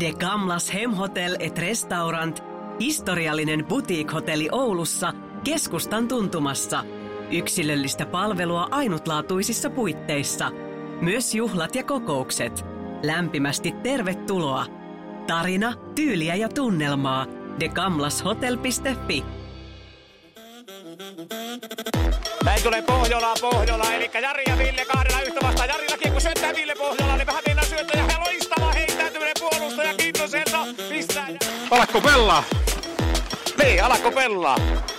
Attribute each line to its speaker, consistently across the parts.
Speaker 1: De Gamlas Hemhotel et Restaurant, historiallinen boutique-hotelli Oulussa, keskustan tuntumassa. Yksilöllistä palvelua ainutlaatuisissa puitteissa. Myös juhlat ja kokoukset. Lämpimästi tervetuloa. Tarina, tyyliä ja tunnelmaa. degamlashotel.fi
Speaker 2: Näin tulee Pohjola, Pohjola, eli Jari ja Ville kahdella yhtä vastaan. Jarilla kiekko syöttää Ville Pohjola, niin vähän mennään syöttää ja loistava heittäytyminen puolustaja Kintoselta. Pistää.
Speaker 3: Alakko pelaa?
Speaker 2: Niin, alakko pelaa?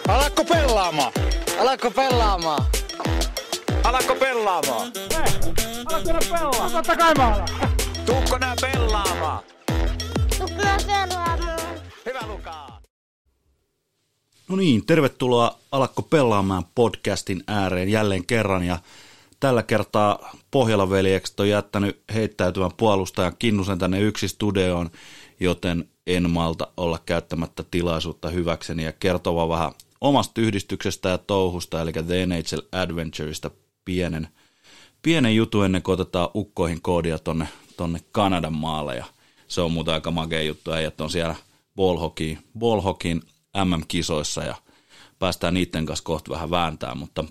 Speaker 3: Alakko pelaamaan?
Speaker 4: Alakko pelaamaan?
Speaker 2: Alakko pelaamaan?
Speaker 3: Alakko pelaa? Totta kai mä alan.
Speaker 2: Tuukko nää pelaamaan?
Speaker 5: Tukna pelaamaan.
Speaker 2: Hyvä Lukaa.
Speaker 6: No niin, tervetuloa Alakko pelaamaan podcastin ääreen jälleen kerran ja tällä kertaa Pohjola veljekset on jättänyt heittäytyvän puolustajan Kinnusen tänne yksi studioon, joten en malta olla käyttämättä tilaisuutta hyväkseni ja kertova vähän omasta yhdistyksestä ja touhusta, eli The NHL Adventureista pienen, pienen jutu ennen kuin otetaan ukkoihin koodia tonne, tonne Kanadan maalle. Ja se on muuten aika makea juttu, äijät on siellä ballhockeyin, ballhockeyin MM-kisoissa ja päästään niiden kanssa kohta vähän vääntää, mutta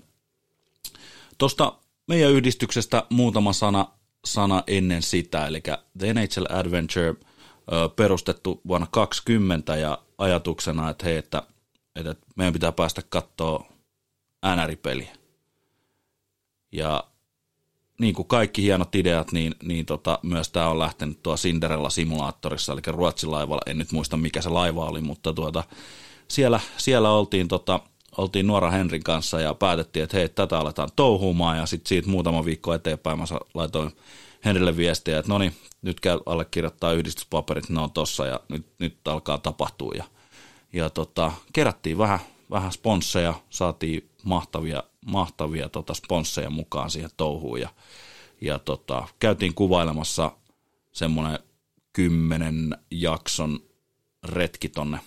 Speaker 6: tuosta meidän yhdistyksestä muutama sana, sana ennen sitä, eli The NHL Adventure perustettu vuonna 2020 ja ajatuksena, että hei, että, että meidän pitää päästä katsoa NR-peliä. Ja niin kuin kaikki hienot ideat, niin, niin tota, myös tämä on lähtenyt tuo Cinderella-simulaattorissa, eli Ruotsin laivalla, en nyt muista mikä se laiva oli, mutta tuota, siellä, siellä oltiin, tota, oltiin Nuora Henrin kanssa ja päätettiin, että hei, tätä aletaan touhuumaan ja sitten siitä muutama viikko eteenpäin mä laitoin Henrille viestiä, että no niin, nyt käy allekirjoittaa yhdistyspaperit, ne on tossa ja nyt, nyt alkaa tapahtua ja, ja tota, kerättiin vähän, vähän sponsseja, saatiin mahtavia, mahtavia tota sponsseja mukaan siihen touhuun ja, ja tota, käytiin kuvailemassa semmoinen kymmenen jakson retki tonne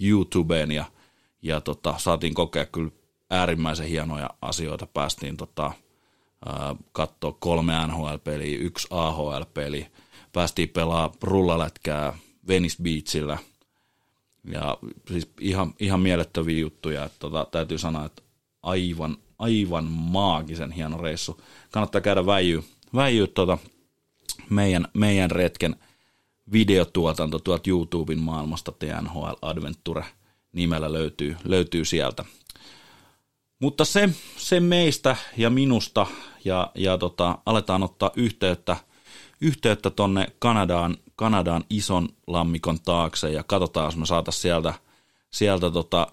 Speaker 6: YouTubeen ja, ja tota, saatiin kokea kyllä äärimmäisen hienoja asioita. Päästiin tota, katsoa kolme NHL-peliä, yksi AHL-peli, päästiin pelaa rullalätkää Venice Beachillä ja siis ihan, ihan mielettöviä juttuja. Että tota, täytyy sanoa, että aivan, aivan maagisen hieno reissu. Kannattaa käydä väijyä, väijyä tota meidän, meidän retken – videotuotanto tuolta YouTuben maailmasta, TNHL Adventure nimellä löytyy, löytyy sieltä. Mutta se, se meistä ja minusta ja, ja tota, aletaan ottaa yhteyttä, yhteyttä tonne Kanadaan, Kanadaan ison lammikon taakse ja katsotaan, jos me saataisiin sieltä, sieltä tota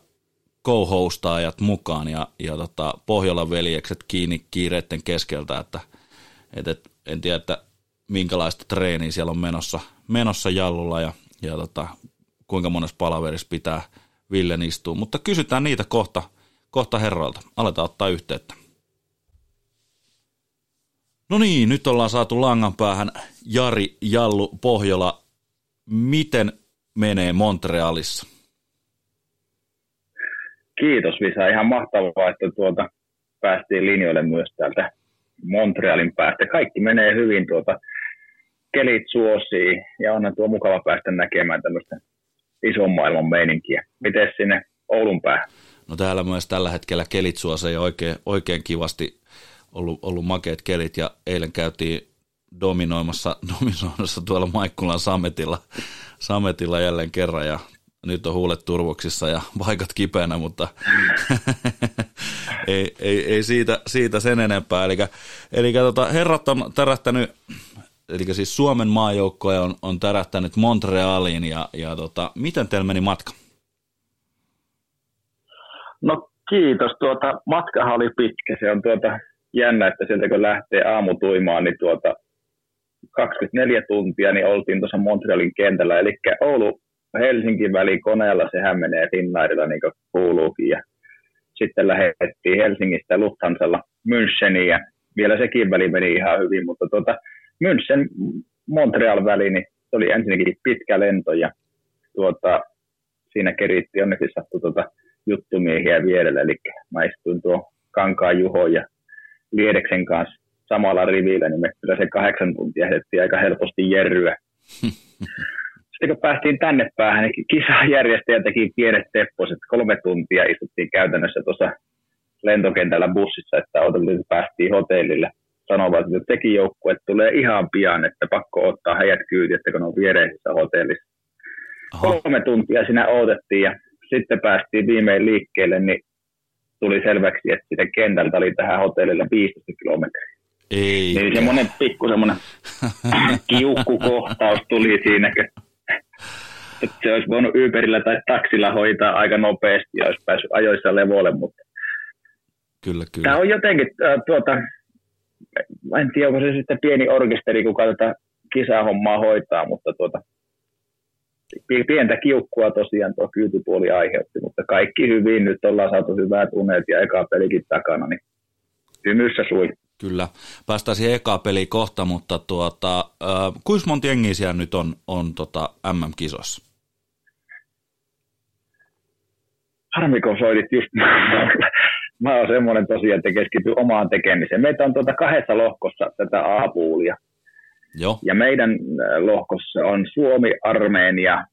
Speaker 6: co-hostaajat mukaan ja, ja tota Pohjolan veljekset kiinni kiireiden keskeltä, että et, et, en tiedä, että minkälaista treeniä siellä on menossa, menossa jallulla ja, ja tota, kuinka monessa palaverissa pitää Villen istua. Mutta kysytään niitä kohta, kohta herroilta. Aletaan ottaa yhteyttä. No niin, nyt ollaan saatu langan päähän Jari Jallu Pohjola. Miten menee Montrealissa?
Speaker 7: Kiitos Visa, ihan mahtavaa, että tuota, päästiin linjoille myös täältä Montrealin päästä. Kaikki menee hyvin, tuota, kelit suosii ja onhan tuo mukava päästä näkemään tämmöistä ison maailman meininkiä. Miten sinne Oulun päähän?
Speaker 6: No täällä myös tällä hetkellä kelit suosii oikein, oikein kivasti ollut, ollut makeat kelit ja eilen käytiin dominoimassa, dominoimassa tuolla Maikkulan Sametilla, Sametilla jälleen kerran ja nyt on huulet turvoksissa ja paikat kipeänä, mutta ei, ei, ei siitä, siitä sen enempää. Eli, eli tota, herrat on tärähtänyt, eli siis Suomen maajoukkoja on, on tärähtänyt Montrealiin ja, ja tota, miten teillä meni matka?
Speaker 7: No kiitos, tuota, matkahan oli pitkä, se on tuota, jännä, että sieltä kun lähtee aamutuimaan, niin tuota, 24 tuntia, niin oltiin tuossa Montrealin kentällä, eli Oulu Helsinkin väli koneella, sehän menee Finnairilla niin kuin kuuluukin. Ja sitten lähdettiin Helsingistä Lufthansalla Müncheniin ja vielä sekin väli meni ihan hyvin, mutta tuota, München Montreal väli, niin se oli ensinnäkin pitkä lento ja tuota, siinä keritti onneksi sattui tuota juttumiehiä vierellä, eli mä istuin tuo Kankaan Juho ja Liedeksen kanssa samalla rivillä, niin me kyllä se kahdeksan tuntia hettiin aika helposti jerryä. sitten kun päästiin tänne päähän, niin kisajärjestäjä teki pienet tepposet. Kolme tuntia istuttiin käytännössä tuossa lentokentällä bussissa, että päästiin hotellille. Sanovat, että teki joukkue tulee ihan pian, että pakko ottaa heidät kyyti, että kun on viereisessä hotellissa. Aha. Kolme tuntia siinä odotettiin ja sitten päästiin viimein liikkeelle, niin tuli selväksi, että sitä kentältä oli tähän hotellille 15 kilometriä.
Speaker 6: Ei.
Speaker 7: Niin semmoinen pikku semmoinen kiukkukohtaus tuli siinä, että se olisi voinut Uberillä tai taksilla hoitaa aika nopeasti ja olisi päässyt ajoissa levolle, mutta
Speaker 6: Kyllä, kyllä.
Speaker 7: tämä on jotenkin, äh, tuota, en tiedä, onko se sitten pieni orkesteri, kuka tätä kisahommaa hoitaa, mutta tuota, pientä kiukkua tosiaan tuo kyytipuoli aiheutti, mutta kaikki hyvin, nyt ollaan saatu hyvät unet ja eka pelikin takana, niin hymyssä sui.
Speaker 6: Kyllä, päästään siihen eka peliin kohta, mutta tuota, äh, kuinka monta jengiä siellä nyt on, on tota MM-kisossa?
Speaker 7: Harmi, kun soitit just mä oon semmoinen tosiaan, että keskittyy omaan tekemiseen. Meitä on tuota kahdessa lohkossa tätä A-puulia.
Speaker 6: Joo.
Speaker 7: Ja meidän äh, lohkossa on Suomi, Armeenia,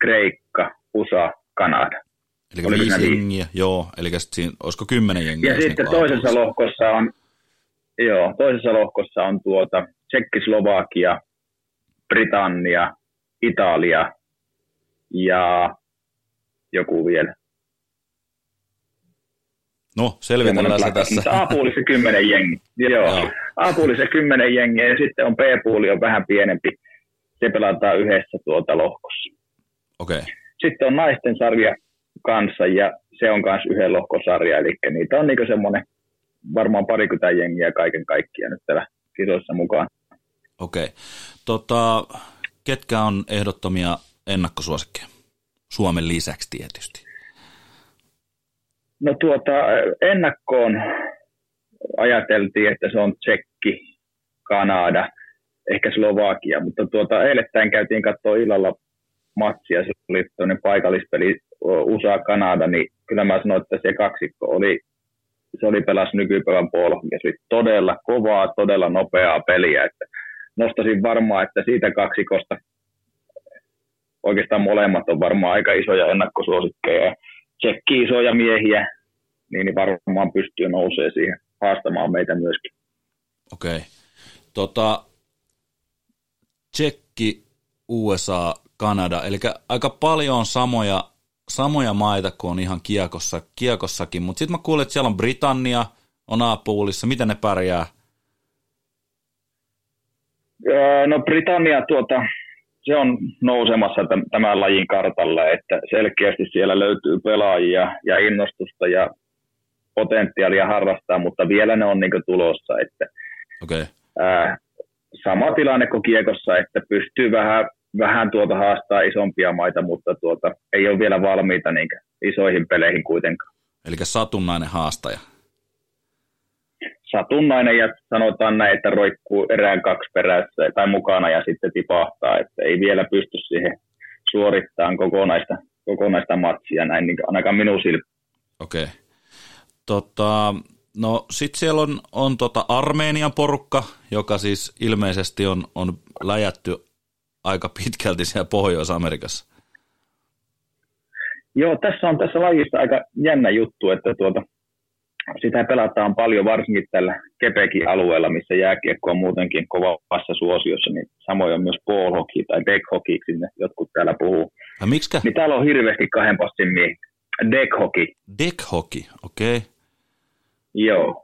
Speaker 7: Kreikka, USA, Kanada.
Speaker 6: Eli
Speaker 7: Oliko
Speaker 6: viisi jengiä, joo, eli siinä, olisiko kymmenen jengiä?
Speaker 7: Ja sitten
Speaker 6: niinku
Speaker 7: toisessa lohkossa on, joo, toisessa lohkossa on tuota Tsekki, Slovakia, Britannia, Italia ja joku vielä.
Speaker 6: No, selvitellään se tässä.
Speaker 7: Mutta A-puolissa kymmenen jengi. Joo.
Speaker 6: Joo.
Speaker 7: A-puolissa kymmenen jengiä ja sitten on B-puoli on vähän pienempi. Se pelataan yhdessä tuota lohkossa.
Speaker 6: Okei, okay.
Speaker 7: Sitten on naisten sarja kanssa ja se on myös yhden lohkosarja. Eli niitä on niinku semmoinen varmaan parikymmentä jengiä kaiken kaikkiaan nyt täällä kisoissa mukaan.
Speaker 6: okei. Okay. Tota, ketkä on ehdottomia ennakkosuosikkeja? Suomen lisäksi tietysti.
Speaker 7: No tuota, ennakkoon ajateltiin, että se on Tsekki, Kanada, ehkä Slovakia, mutta tuota, eilettäin käytiin katsoa illalla matsia, se oli toinen paikallispeli USA-Kanada, niin kyllä mä sanoin, että se kaksikko oli, se oli pelas nykypäivän puolella, se oli todella kovaa, todella nopeaa peliä, että nostasin varmaan, että siitä kaksikosta oikeastaan molemmat on varmaan aika isoja ennakkosuosikkeja. Tsekki isoja miehiä, niin niin varmaan pystyy nousee siihen haastamaan meitä myöskin.
Speaker 6: Okei. Okay. Tota, Tsekki, USA, Kanada, eli aika paljon on samoja, samoja maita kuin on ihan kiekossa, kiekossakin, mutta sitten mä kuulin, että siellä on Britannia, on A-puulissa, miten ne pärjää?
Speaker 7: Öö, No Britannia tuota, se on nousemassa täm- tämän lajin kartalle, että selkeästi siellä löytyy pelaajia ja innostusta ja potentiaalia harrastaa, mutta vielä ne on niin tulossa. Että,
Speaker 6: okay.
Speaker 7: ää, sama tilanne kuin kiekossa, että pystyy vähän, vähän tuota haastaa isompia maita, mutta tuota, ei ole vielä valmiita niin isoihin peleihin kuitenkaan.
Speaker 6: eli satunnainen haastaja.
Speaker 7: Satunnainen ja sanotaan näin, että roikkuu erään kaksi perässä tai mukana ja sitten tipahtaa, että ei vielä pysty siihen suorittamaan kokonaista, kokonaista matsia näin, niin ainakaan minun silmiin.
Speaker 6: Okei. Okay. Tota, no sit siellä on, on tota Armenian porukka, joka siis ilmeisesti on, on läjätty aika pitkälti siellä Pohjois-Amerikassa.
Speaker 7: Joo, tässä on tässä lajissa aika jännä juttu, että tuota, sitä pelataan paljon varsinkin tällä Kepekin alueella, missä jääkiekko on muutenkin kovassa suosiossa, niin samoin on myös ball hockey tai deck hockey, sinne jotkut täällä puhuu.
Speaker 6: Ja miksikä?
Speaker 7: Niin täällä on hirveästi kahden passin miehiä. Deck hockey,
Speaker 6: Deck hockey, okei. Okay.
Speaker 7: joo.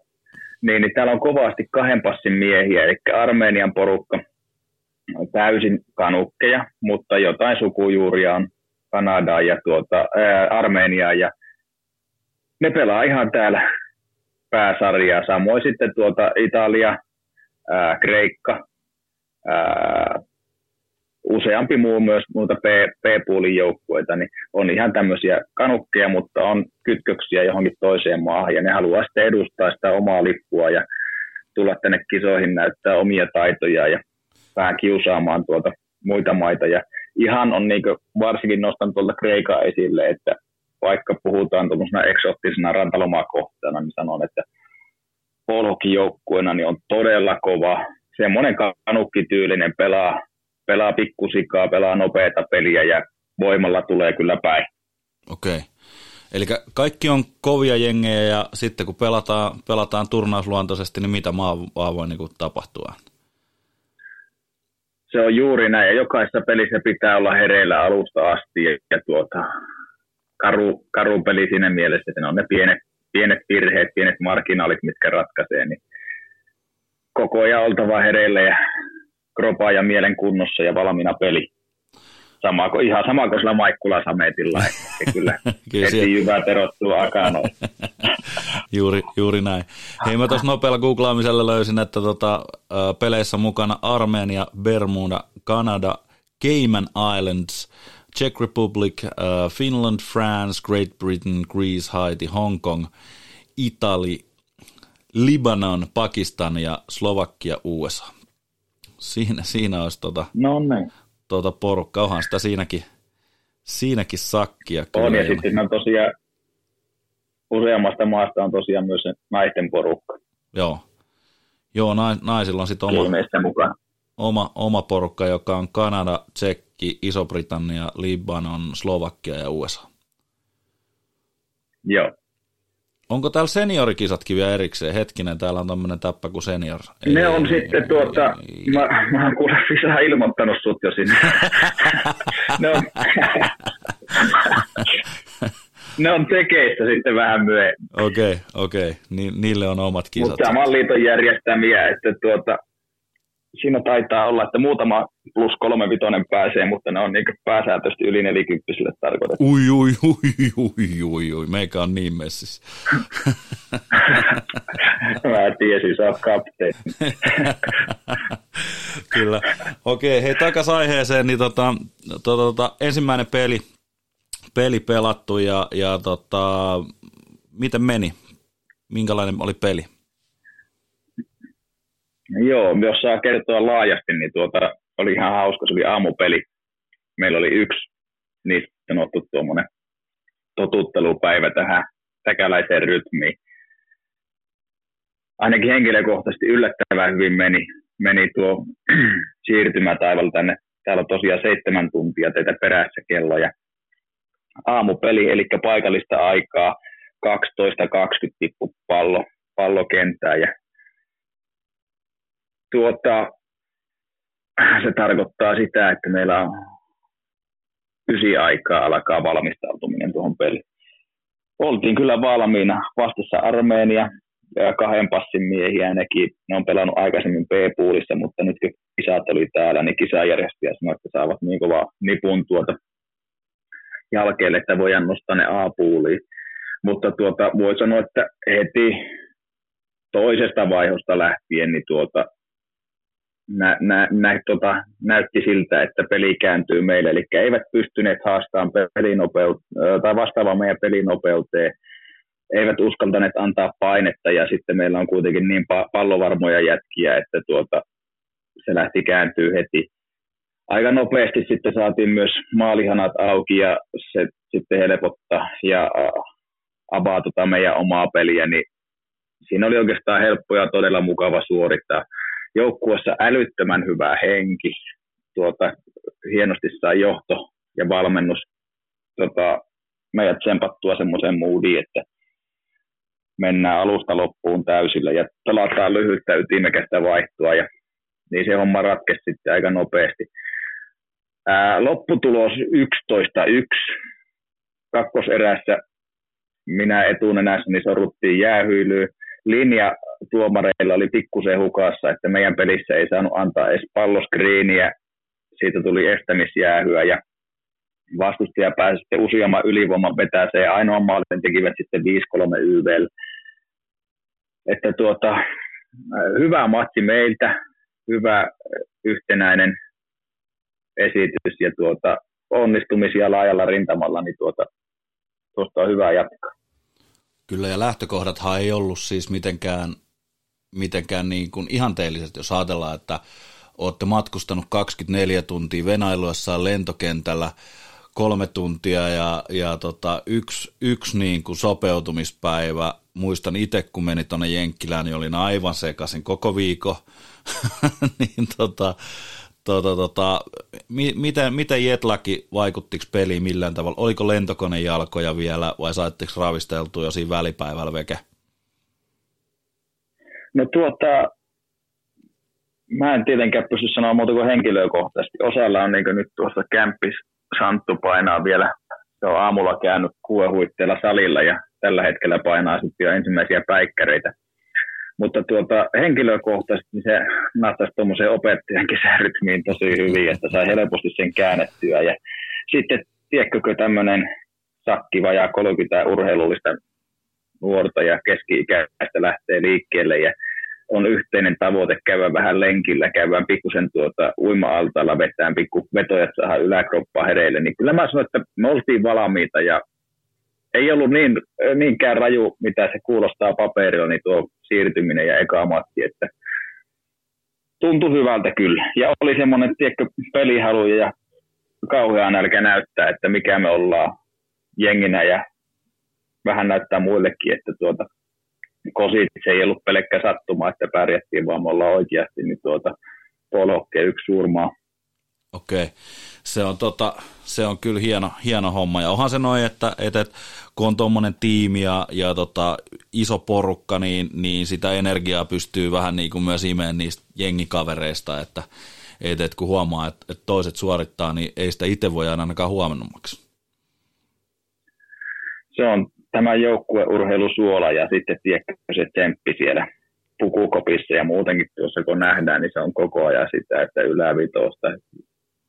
Speaker 7: Niin, niin täällä on kovasti kahden passin miehiä, eli Armenian porukka täysin kanukkeja, mutta jotain sukujuuria on Kanadaa ja tuota, ää, Armeniaa ja ne pelaa ihan täällä pääsarjaa. Samoin sitten tuota Italia, ää, Kreikka, ää, useampi muu myös muuta P-puolin joukkueita, niin on ihan tämmöisiä kanukkeja, mutta on kytköksiä johonkin toiseen maahan ja ne haluaa sitten edustaa sitä omaa lippua ja tulla tänne kisoihin näyttää omia taitoja ja vähän kiusaamaan tuota muita maita ja ihan on niin varsinkin nostan tuolta Kreikan esille, että vaikka puhutaan tuollaisena eksoottisena rantalomakohtana, niin sanon, että polhokijoukkueena niin on todella kova. Semmoinen kanukkityylinen pelaa, pelaa pikkusikaa, pelaa nopeita peliä ja voimalla tulee kyllä päin.
Speaker 6: Okei. Okay. Eli kaikki on kovia jengejä ja sitten kun pelataan, pelataan turnausluontoisesti, niin mitä maa voi niin tapahtua?
Speaker 7: Se on juuri näin ja jokaisessa pelissä pitää olla hereillä alusta asti ja, ja tuota, karu, karu peli siinä mielessä, että ne on ne pienet, pienet virheet, pienet marginaalit, mitkä ratkaisee, niin koko ajan oltava hereillä ja kropa ja mielen kunnossa ja valmiina peli. Sama, ihan sama kuin sillä Maikkula Sametilla, että kyllä, kyllä heti jyvät erottuu akanoon.
Speaker 6: juuri, juuri näin. Hei mä tuossa nopealla googlaamisella löysin, että tota, peleissä mukana Armenia, Bermuda, Kanada, Cayman Islands, Czech Republic, uh, Finland, France, Great Britain, Greece, Haiti, Hong Kong, Itali, Libanon, Pakistan ja Slovakia, USA. Siinä, siinä olisi tota,
Speaker 7: no niin.
Speaker 6: tota porukka. Onhan sitä siinäkin, siinäkin sakkia.
Speaker 7: Kyllä on, ja sitten on tosiaan useammasta maasta on tosiaan myös naisten porukka.
Speaker 6: Joo. Joo, naisilla on sitten oma, oma, oma porukka, joka on Kanada, Tsekki, Iso-Britannia, Libanon, Slovakia ja USA.
Speaker 7: Joo.
Speaker 6: Onko täällä seniorikisatkin vielä erikseen? Hetkinen, täällä on tämmöinen täppä kuin senior.
Speaker 7: Ei, ne on ei, sitten ei, tuota, ei, mä, mä oon kuule lisää ilmoittanut sut jo sinne. ne on, ne on tekeissä sitten vähän myöhemmin.
Speaker 6: Okei, okay, okei. Okay. Ni, niille on omat kisat.
Speaker 7: Mutta tämä liiton järjestämiä, että tuota, siinä taitaa olla, että muutama plus kolme vitonen pääsee, mutta ne on niin pääsääntöisesti yli nelikymppisille tarkoitettu.
Speaker 6: Ui, ui, ui, ui, ui, ui, meikä on niin messissä.
Speaker 7: Mä tiesin, sä oot kapteeni.
Speaker 6: Kyllä. Okei, hei takas aiheeseen, niin tota, tota, tota, ensimmäinen peli, peli pelattu ja, ja tota, miten meni? Minkälainen oli peli?
Speaker 7: Joo, jos saa kertoa laajasti, niin tuota, oli ihan hauska, se oli aamupeli. Meillä oli yksi niin sanottu tuommoinen totuttelupäivä tähän täkäläiseen rytmiin. Ainakin henkilökohtaisesti yllättävän hyvin meni, meni tuo siirtymätaival tänne. Täällä on tosiaan seitsemän tuntia teitä perässä kelloja. Aamupeli, eli paikallista aikaa, 12.20 tippu pallo, pallokentää ja tuota, se tarkoittaa sitä, että meillä on ysi aikaa alkaa valmistautuminen tuohon peliin. Oltiin kyllä valmiina vastassa Armeenia ja kahden passin miehiä. Nekin, ne on pelannut aikaisemmin B-puulissa, mutta nyt kun kisat oli täällä, niin kisajärjestäjä sanoi, että saavat niin kova nipun tuota jälkeelle, että voidaan nostaa ne A-puuliin. Mutta tuota, voi sanoa, että heti toisesta vaihosta lähtien niin tuota, nä, nä, nä, tota, näytti siltä, että peli kääntyy meille, eli eivät pystyneet haastamaan pelinopeut- tai vastaavaan meidän pelinopeuteen, eivät uskaltaneet antaa painetta, ja sitten meillä on kuitenkin niin pa- pallovarmoja jätkiä, että tuota, se lähti kääntyy heti. Aika nopeasti sitten saatiin myös maalihanat auki, ja se sitten helpottaa ja avaa tota meidän omaa peliä, niin siinä oli oikeastaan helppo ja todella mukava suorittaa joukkueessa älyttömän hyvä henki, tuota, hienosti sai johto ja valmennus tota, meidät tsempattua semmoiseen moodiin, että mennään alusta loppuun täysillä ja pelataan lyhyttä ytimekästä vaihtoa ja niin se homma ratkesi sitten aika nopeasti. Ää, lopputulos 11-1. Kakkoserässä minä etunenässä niin sorruttiin jäähyilyyn linja tuomareilla oli pikkusen hukassa, että meidän pelissä ei saanut antaa edes palloskriiniä. Siitä tuli estämisjäähyä ja vastustaja pääsi sitten useamman ylivoiman se Ainoa maalin tekivät sitten 5-3 YVL. Että tuota, hyvä matsi meiltä, hyvä yhtenäinen esitys ja tuota, onnistumisia laajalla rintamalla, niin tuota, tuosta on hyvä jatkaa.
Speaker 6: Kyllä, ja lähtökohdathan ei ollut siis mitenkään, mitenkään niin kuin ihanteelliset, jos ajatellaan, että olette matkustanut 24 tuntia venailuessaan lentokentällä kolme tuntia ja, ja tota, yksi, yksi niin kuin sopeutumispäivä. Muistan itse, kun meni tuonne Jenkkilään, niin olin aivan sekaisin koko viikko. niin tota, tota, tota, mi, miten, miten Jetlaki vaikuttiko peliin millään tavalla? Oliko lentokonejalkoja vielä vai saitteko ravisteltua jo siinä välipäivällä veke?
Speaker 7: No tuota, mä en tietenkään pysty sanoa muuta kuin henkilökohtaisesti. Osalla on niin nyt tuossa kämppis Santtu painaa vielä, se on aamulla käynyt kuohuitteella salilla ja tällä hetkellä painaa sitten jo ensimmäisiä päikkäreitä. Mutta tuota, henkilökohtaisesti niin se natsasi tuommoiseen opettajan kesärytmiin tosi hyvin, että sai helposti sen käännettyä. Ja sitten, tiedätkö, tämmöinen sakkiva ja 30 urheilullista nuorta ja keski-ikäistä lähtee liikkeelle ja on yhteinen tavoite käydä vähän lenkillä, käydään pikkusen tuota uima-altaalla, vetään pikku vetoja, että saadaan yläkroppaa hereille, niin kyllä mä sanoin, että me oltiin valmiita ja ei ollut niin, niinkään raju, mitä se kuulostaa paperilla, niin tuo siirtyminen ja eka matti, että tuntui hyvältä kyllä. Ja oli semmoinen, tiedätkö, pelihalu ja kauhean nälkä näyttää, että mikä me ollaan jenginä ja vähän näyttää muillekin, että tuota, kosit, se ei ollut pelkkä sattuma, että pärjättiin, vaan me ollaan oikeasti niin tuota, polhokkeen yksi suurmaa.
Speaker 6: Okei, se on, tota, se on kyllä hieno, hieno homma. Ja onhan se noin, että, että, kun on tuommoinen tiimi ja, ja tota, iso porukka, niin, niin sitä energiaa pystyy vähän niin kuin myös imeen niistä jengikavereista, että, että, että kun huomaa, että, että toiset suorittaa, niin ei sitä itse voi ainakaan huomennummaksi.
Speaker 7: Se on tämä joukkueurheilusuola ja sitten tiedätkö se tsemppi siellä pukukopissa ja muutenkin tuossa kun nähdään, niin se on koko ajan sitä, että ylävitosta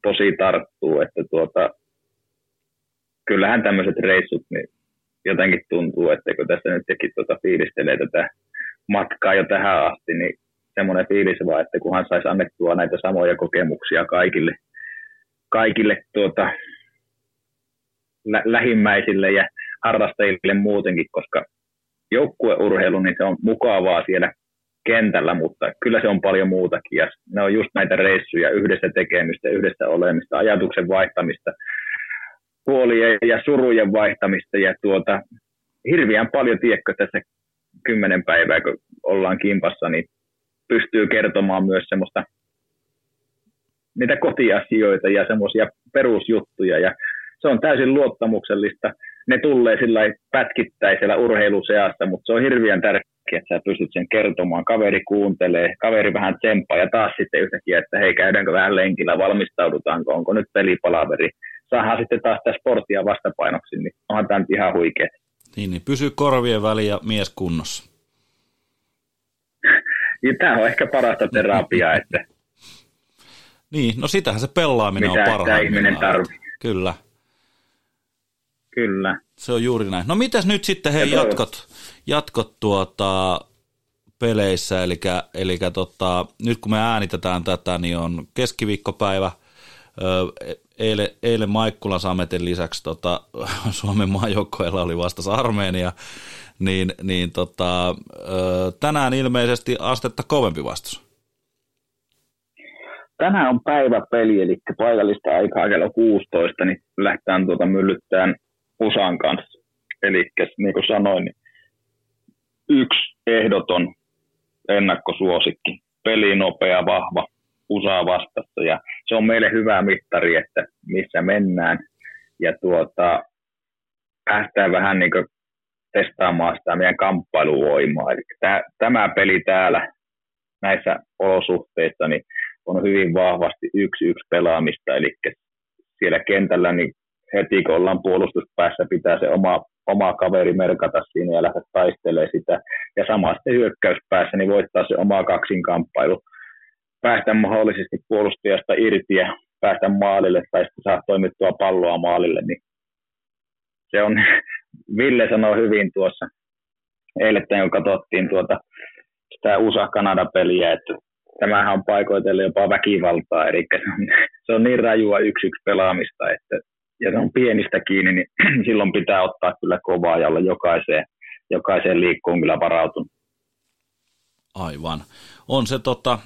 Speaker 7: tosi tarttuu, että tuota, kyllähän tämmöiset reissut, niin jotenkin tuntuu, että kun tässä nyt tekin tuota fiilistelee tätä matkaa jo tähän asti, niin semmoinen fiilis vaan, että kunhan saisi annettua näitä samoja kokemuksia kaikille, kaikille tuota, lä- lähimmäisille ja harrastajille muutenkin, koska joukkueurheilu, niin se on mukavaa siellä kentällä, mutta kyllä se on paljon muutakin. Ja ne on just näitä reissuja, yhdessä tekemistä, yhdessä olemista, ajatuksen vaihtamista, huolien ja surujen vaihtamista. Ja tuota, hirveän paljon, tiedätkö, tässä kymmenen päivää, kun ollaan kimpassa, niin pystyy kertomaan myös semmoista niitä kotiasioita ja semmoisia perusjuttuja. Ja se on täysin luottamuksellista. Ne tulee sillä pätkittäisellä urheiluseassa, mutta se on hirveän tärkeää, että sä pystyt sen kertomaan. Kaveri kuuntelee, kaveri vähän tsemppaa ja taas sitten yhtäkkiä, että hei käydäänkö vähän lenkillä, valmistaudutaanko, onko nyt pelipalaveri. Saadaan sitten taas sitä sporttia vastapainoksi, niin onhan tämä nyt ihan huikea.
Speaker 6: Niin, niin pysyy korvien väliin ja mies kunnossa.
Speaker 7: ja tämä on ehkä parasta terapiaa, että
Speaker 6: niin, no sitähän se pelaaminen on parhaimmillaan. ihminen tarvitsee. Kyllä.
Speaker 7: Kyllä.
Speaker 6: Se on juuri näin. No mitäs nyt sitten hei jatkot, jatkot tuota, peleissä, eli, eli tota, nyt kun me äänitetään tätä, niin on keskiviikkopäivä, eilen, eilen Maikkula Sametin lisäksi tota, Suomen maajoukkoilla oli vasta Armeenia, niin, niin tota, tänään ilmeisesti astetta kovempi vastus.
Speaker 7: Tänään on päiväpeli, eli paikallista aikaa kello 16, niin lähdetään tuota myllyttään USAn kanssa. Eli niin kuin sanoin, niin yksi ehdoton ennakkosuosikki. Peli nopea, vahva, USA vastassa ja se on meille hyvä mittari, että missä mennään ja tuota, päästään vähän niin kuin testaamaan sitä meidän kamppailuvoimaa. Eli tämä, tämä peli täällä näissä olosuhteissa niin on hyvin vahvasti yksi yksi pelaamista, eli siellä kentällä niin heti kun ollaan puolustuspäässä, pitää se oma, oma kaveri merkata siinä ja lähteä taistelemaan sitä. Ja samasta hyökkäyspäässä niin voittaa se oma kaksinkamppailu. Päästä mahdollisesti puolustajasta irti ja päästä maalille tai sitten saa toimittua palloa maalille. Niin se on, Ville sanoi hyvin tuossa eilen, kun katsottiin tuota, sitä USA-Kanada-peliä, että tämähän on paikoitelle jopa väkivaltaa, eli se on, se on niin rajua yksi yksi pelaamista, että ja on pienistä kiinni, niin silloin pitää ottaa kyllä kovaa ja olla jokaiseen, jokaiseen liikkuun kyllä varautunut.
Speaker 6: Aivan. On se tota,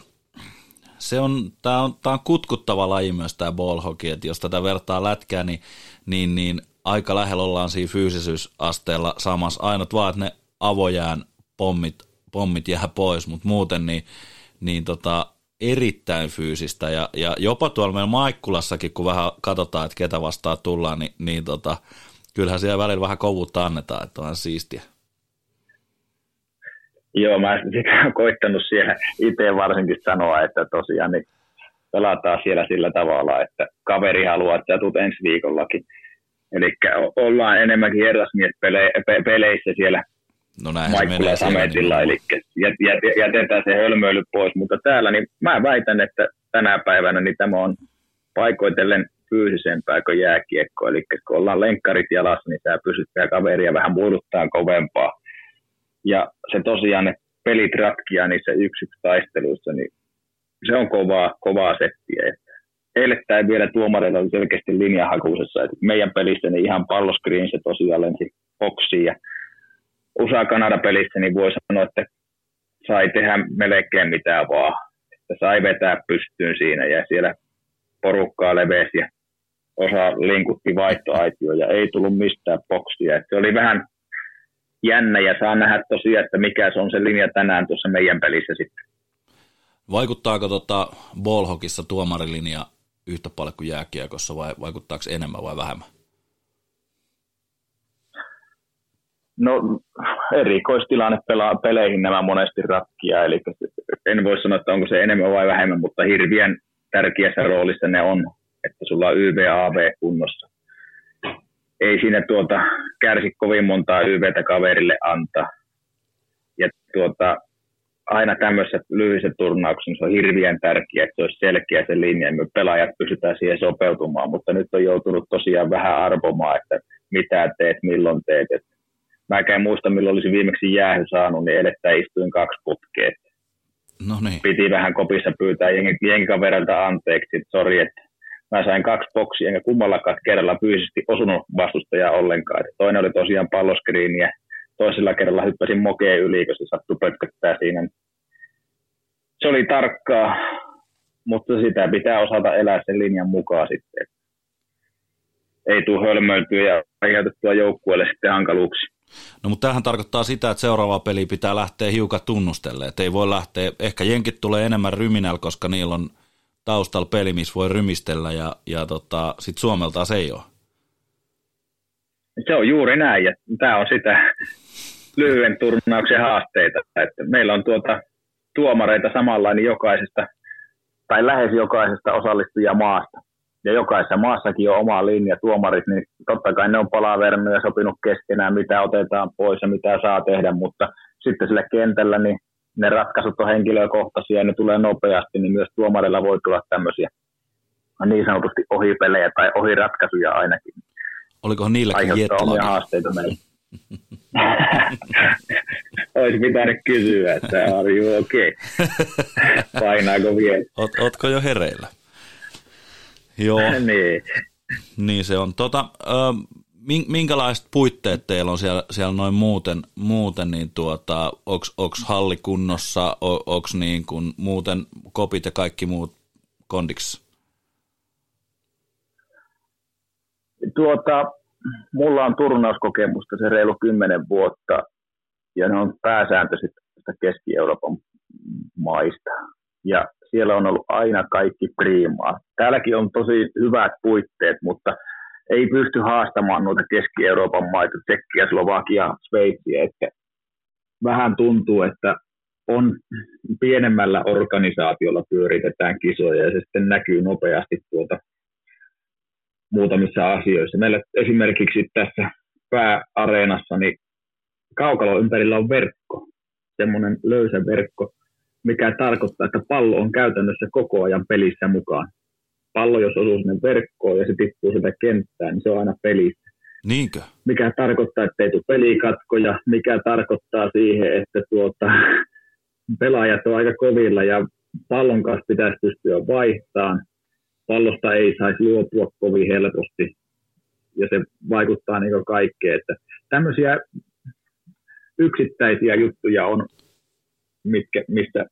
Speaker 6: se on, tää on, tää on kutkuttava laji myös tämä ballhockey, että jos tätä vertaa lätkää, niin, niin, niin aika lähellä ollaan siinä fyysisyysasteella samassa. Ainut vaan, että ne avojään pommit, pommit jää pois, mutta muuten niin, niin tota, erittäin fyysistä ja, ja jopa tuolla meillä Maikkulassakin, kun vähän katsotaan, että ketä vastaan tullaan, niin, niin tota, kyllähän siellä välillä vähän kovuutta annetaan, että on siistiä.
Speaker 7: Joo, mä sitä olen koittanut siellä itse varsinkin sanoa, että tosiaan niin pelataan siellä sillä tavalla, että kaveri haluaa, että tulet ensi viikollakin. Eli ollaan enemmänkin herrasmiespeleissä siellä
Speaker 6: No Maikkula
Speaker 7: Sametilla, eli jätetään se hölmöily pois, mutta täällä niin mä väitän, että tänä päivänä niin tämä on paikoitellen fyysisempää kuin jääkiekko, eli kun ollaan lenkkarit jalassa, niin tämä pysyttää kaveria vähän muoduttaa kovempaa. Ja se tosiaan, ne pelit ratkia niissä yksi taisteluissa, niin se on kovaa, kovaa settiä. Eilettäin vielä tuomareilla oli selkeästi linjahakuisessa, että meidän pelissä niin ihan palloskriin se tosiaan lensi boksiin ja USA-Kanada-pelissä niin voi sanoa, että sai tehdä melkein mitään vaan. Että sai vetää pystyyn siinä ja siellä porukkaa levesi ja osa linkutti vaihtoaitio ja ei tullut mistään boksia. Että se oli vähän jännä ja saa nähdä tosiaan, että mikä se on se linja tänään tuossa meidän pelissä sitten.
Speaker 6: Vaikuttaako tota ballhokissa tuomarilinja yhtä paljon kuin jääkiekossa vai vaikuttaako enemmän vai vähemmän?
Speaker 7: No erikoistilanne pelaa, peleihin nämä monesti ratkia, eli en voi sanoa, että onko se enemmän vai vähemmän, mutta hirveän tärkeässä roolissa ne on, että sulla on YVAV kunnossa. Ei siinä tuota, kärsi kovin montaa YVtä kaverille antaa. Ja tuota, aina tämmöisessä lyhyissä turnauksessa se on hirveän tärkeää, että se olisi selkeä se linja, ja me pelaajat pysytään siihen sopeutumaan, mutta nyt on joutunut tosiaan vähän arvomaan, että mitä teet, milloin teet. Että mä en muista, milloin olisi viimeksi jäähy saanut, niin elettä istuin kaksi putkea.
Speaker 6: No niin.
Speaker 7: Piti vähän kopissa pyytää jenkaverelta anteeksi, että sori, että mä sain kaksi boksia, enkä kummallakaan kerralla fyysisesti osunut vastustajaa ollenkaan. Et toinen oli tosiaan palloskriini ja toisella kerralla hyppäsin mokeen yli, kun se sattui pötköttää siinä. Se oli tarkkaa, mutta sitä pitää osata elää sen linjan mukaan sitten. Ei tule hölmöiltyä ja aiheutettua joukkueelle sitten hankaluuksia.
Speaker 6: No mutta tämähän tarkoittaa sitä, että seuraava peli pitää lähteä hiukan tunnustelle. Että ei voi lähteä, ehkä jenkit tulee enemmän ryminällä, koska niillä on taustalla peli, missä voi rymistellä ja, ja tota, sitten Suomelta se ei ole.
Speaker 7: Se on juuri näin ja tämä on sitä lyhyen turnauksen haasteita. Että meillä on tuota tuomareita samanlainen jokaisesta tai lähes jokaisesta osallistujamaasta ja jokaisessa maassakin on oma linja tuomarit, niin totta kai ne on palaverannut ja sopinut keskenään, mitä otetaan pois ja mitä saa tehdä, mutta sitten sillä kentällä niin ne ratkaisut on henkilökohtaisia ja ne tulee nopeasti, niin myös tuomarilla voi tulla tämmöisiä niin sanotusti ohipelejä tai ohiratkaisuja ainakin.
Speaker 6: Olikohan niilläkin
Speaker 7: jetlagia? haasteita meillä. Olisi pitänyt kysyä, että are you okay? Painaako vielä?
Speaker 6: Oot, ootko jo hereillä? Joo.
Speaker 7: niin.
Speaker 6: Niin se on. Tota, minkälaiset puitteet teillä on siellä, siellä noin muuten, muuten niin tuota, onko halli kunnossa, onko niin kuin muuten kopit ja kaikki muut kondiksi?
Speaker 7: Tuota, mulla on turnauskokemusta se reilu kymmenen vuotta ja ne on pääsääntöisesti Keski-Euroopan maista. Ja siellä on ollut aina kaikki priimaa. Täälläkin on tosi hyvät puitteet, mutta ei pysty haastamaan noita Keski-Euroopan maita, Tsekkiä, Slovakia, Sveitsiä, että vähän tuntuu, että on pienemmällä organisaatiolla pyöritetään kisoja ja se sitten näkyy nopeasti tuota muutamissa asioissa. Meillä esimerkiksi tässä pääareenassa niin kaukalo ympärillä on verkko, semmoinen löysä verkko, mikä tarkoittaa, että pallo on käytännössä koko ajan pelissä mukaan. Pallo, jos osuu sinne verkkoon ja se tippuu sitä kenttään, niin se on aina pelissä.
Speaker 6: Niinkö?
Speaker 7: Mikä tarkoittaa, että ei tule pelikatkoja, mikä tarkoittaa siihen, että tuota, pelaajat on aika kovilla ja pallon kanssa pitäisi pystyä vaihtamaan. Pallosta ei saisi luopua kovin helposti ja se vaikuttaa niin kaikkeen. Että tämmöisiä yksittäisiä juttuja on, mitkä, mistä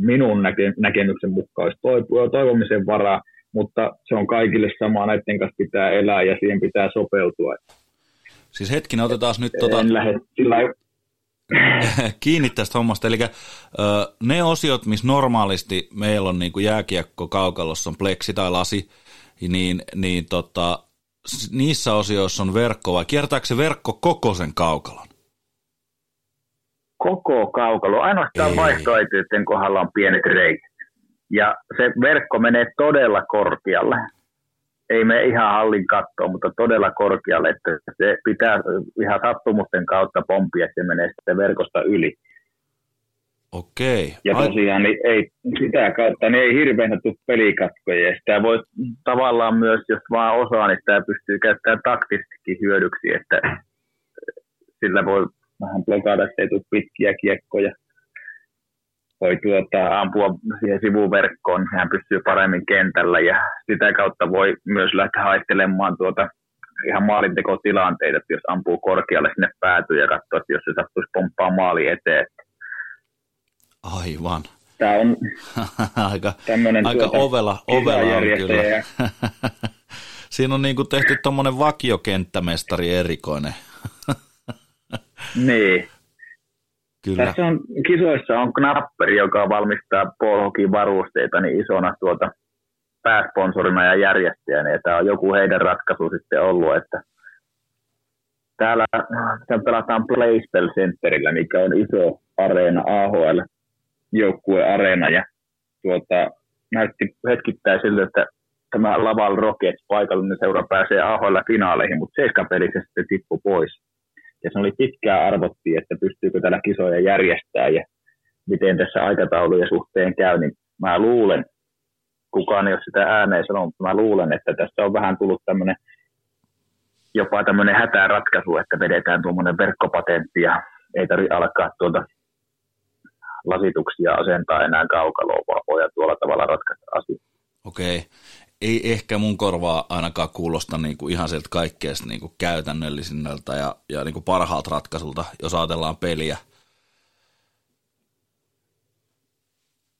Speaker 7: minun näke, näkemyksen mukaan olisi toivomisen varaa, mutta se on kaikille sama, näiden kanssa pitää elää ja siihen pitää sopeutua.
Speaker 6: Siis hetkinen, otetaan nyt tota...
Speaker 7: En lähde sillä
Speaker 6: kiinni tästä hommasta. Eli ne osiot, missä normaalisti meillä on niin kuin jääkiekko kaukalossa on pleksi tai lasi, niin, niin tota, niissä osioissa on verkko vai kiertääkö se verkko koko sen kaukalon?
Speaker 7: Koko kaukalo. Ainoastaan vaihtoehtojen kohdalla on pienet reiät. Ja se verkko menee todella korkealle. Ei me ihan hallin kattoon, mutta todella korkealle, että se pitää ihan sattumusten kautta pompia, että se menee sitten verkosta yli.
Speaker 6: Okei.
Speaker 7: Ja tosiaan niin ei, sitä kautta niin ei hirveän tule pelikatkoja. Ja sitä voi tavallaan myös, jos vaan osaa, niin sitä pystyy käyttämään taktistikin hyödyksi, että sillä voi vähän blokata, että ei tule pitkiä kiekkoja. Voi tuota, ampua siihen sivuverkkoon, niin hän pystyy paremmin kentällä ja sitä kautta voi myös lähteä haistelemaan tuota ihan maalintekotilanteita, että jos ampuu korkealle sinne päätyy ja katsoo, että jos se sattuisi pomppaa maali eteen,
Speaker 6: Aivan.
Speaker 7: Tämä on
Speaker 6: aika, aika tuota, ovela, ovela on kyllä. Siinä on niin kuin tehty tuommoinen vakiokenttämestari erikoinen.
Speaker 7: niin. Kyllä. Tässä on, kisoissa on Knapperi, joka valmistaa polhokin varusteita niin isona tuota pääsponsorina ja järjestäjänä. Ja tämä on joku heidän ratkaisu sitten ollut, että täällä pelataan Playspell Centerillä, mikä on iso areena AHL joukkueareena ja tuota, näytti hetkittäin siltä, että tämä Laval Rockets paikallinen seura pääsee AHL-finaaleihin, mutta seiskapelissä sitten tippui pois. Ja se oli pitkään arvottiin, että pystyykö tällä kisoja järjestää ja miten tässä aikataulujen suhteen käy, niin mä luulen, kukaan ei ole sitä ääneen sanonut, mutta mä luulen, että tässä on vähän tullut tämmöinen jopa tämmöinen hätäratkaisu, että vedetään tuommoinen verkkopatentti ja ei tarvitse alkaa tuolta lasituksia asentaa enää kaukaloon, vaan voidaan tuolla tavalla ratkaista asiaa.
Speaker 6: Okei. Ei ehkä mun korvaa ainakaan kuulosta niin kuin ihan sieltä kaikkeesta niin kuin käytännöllisinnältä ja, ja niin kuin parhaalta ratkaisulta, jos ajatellaan peliä.